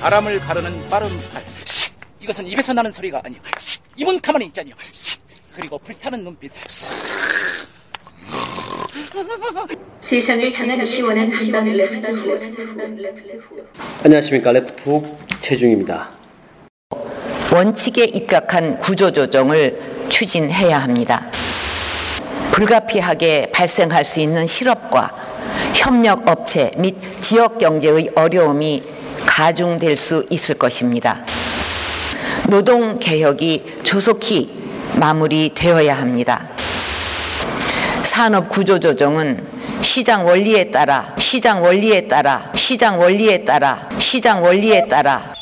바람을 가르는 빠른 팔. 이것은 입에서 나는 소리가 아니요. 입은 가만히 있자니요. 그리고 불타는 눈빛. 세상을 향한 시원한 한방 레프트 훅. 안녕하십니까 레프트 훅 최중입니다. 원칙에 입각한 구조조정을 추진해야 합니다. 불가피하게 발생할 수 있는 실업과 협력 업체 및 지역 경제의 어려움이 가중될 수 있을 것입니다. 노동 개혁이 조속히 마무리되어야 합니다. 산업 구조 조정은 시장 원리에 따라 시장 원리에 따라 시장 원리에 따라 시장 원리에 따라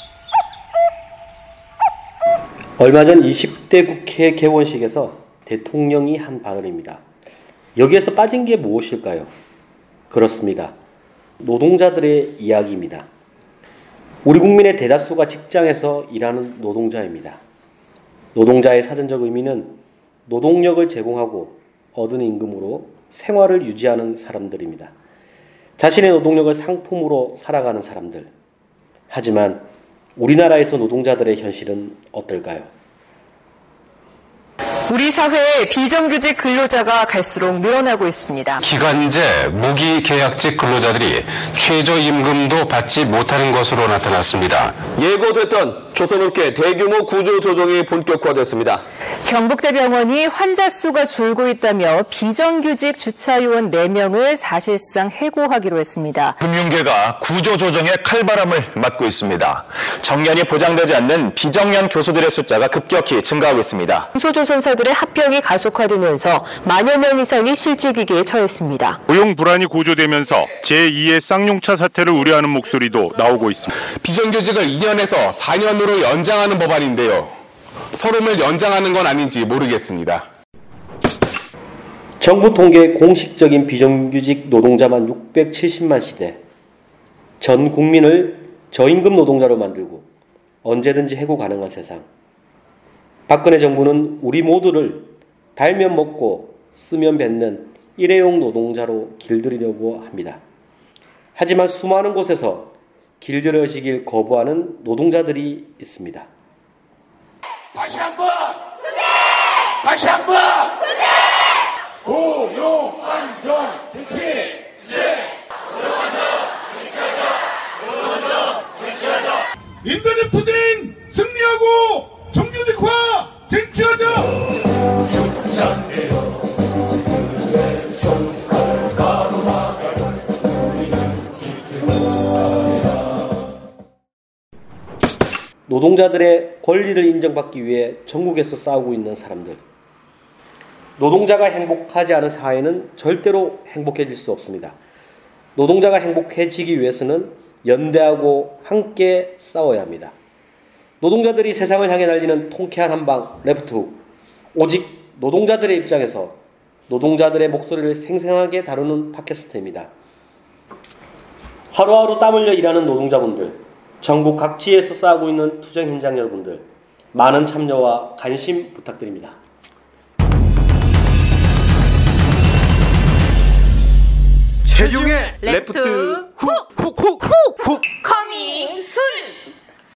얼마 전 20대 국회 개원식에서 대통령이 한 발언입니다. 여기에서 빠진 게 무엇일까요? 그렇습니다. 노동자들의 이야기입니다. 우리 국민의 대다수가 직장에서 일하는 노동자입니다. 노동자의 사전적 의미는 노동력을 제공하고 얻은 임금으로 생활을 유지하는 사람들입니다. 자신의 노동력을 상품으로 살아가는 사람들. 하지만 우리나라에서 노동자들의 현실은 어떨까요? 우리 사회의 비정규직 근로자가 갈수록 늘어나고 있습니다. 기간제, 무기계약직 근로자들이 최저임금도 받지 못하는 것으로 나타났습니다. 예고됐던 조선업계 대규모 구조 조정이 본격화됐습니다. 경북대병원이 환자 수가 줄고 있다며 비정규직 주차요원 4명을 사실상 해고하기로 했습니다. 금융계가 구조조정의 칼바람을 맞고 있습니다. 정년이 보장되지 않는 비정년 교수들의 숫자가 급격히 증가하고 있습니다. 소조선사들의 합병이 가속화되면서 만여 명 이상이 실직 위기에 처했습니다. 고용 불안이 고조되면서 제2의 쌍용차 사태를 우려하는 목소리도 나오고 있습니다. 비정규직을 2년에서 4년으로 연장하는 법안인데요. 서름을 연장하는 건 아닌지 모르겠습니다. 정부 통계 공식적인 비정규직 노동자만 670만 시대. 전 국민을 저임금 노동자로 만들고 언제든지 해고 가능한 세상. 박근혜 정부는 우리 모두를 달면 먹고 쓰면 뱉는 일회용 노동자로 길들이려고 합니다. 하지만 수많은 곳에서 길들여지길 거부하는 노동자들이 있습니다. 다시 노동자들의 권리를 인정받기 위해 전국에서 싸우고 있는 사람들. 노동자가 행복하지 않은 사회는 절대로 행복해질 수 없습니다. 노동자가 행복해지기 위해서는 연대하고 함께 싸워야 합니다. 노동자들이 세상을 향해 달리는 통쾌한 한방 레프트훅. 오직 노동자들의 입장에서 노동자들의 목소리를 생생하게 다루는 팟캐스트입니다. 하루하루 땀 흘려 일하는 노동자분들, 전국 각지에서 싸우고 있는 투쟁 현장 여러분들, 많은 참여와 관심 부탁드립니다. 최종의 레프트 훅! 훅! 훅! 훅! Coming soon!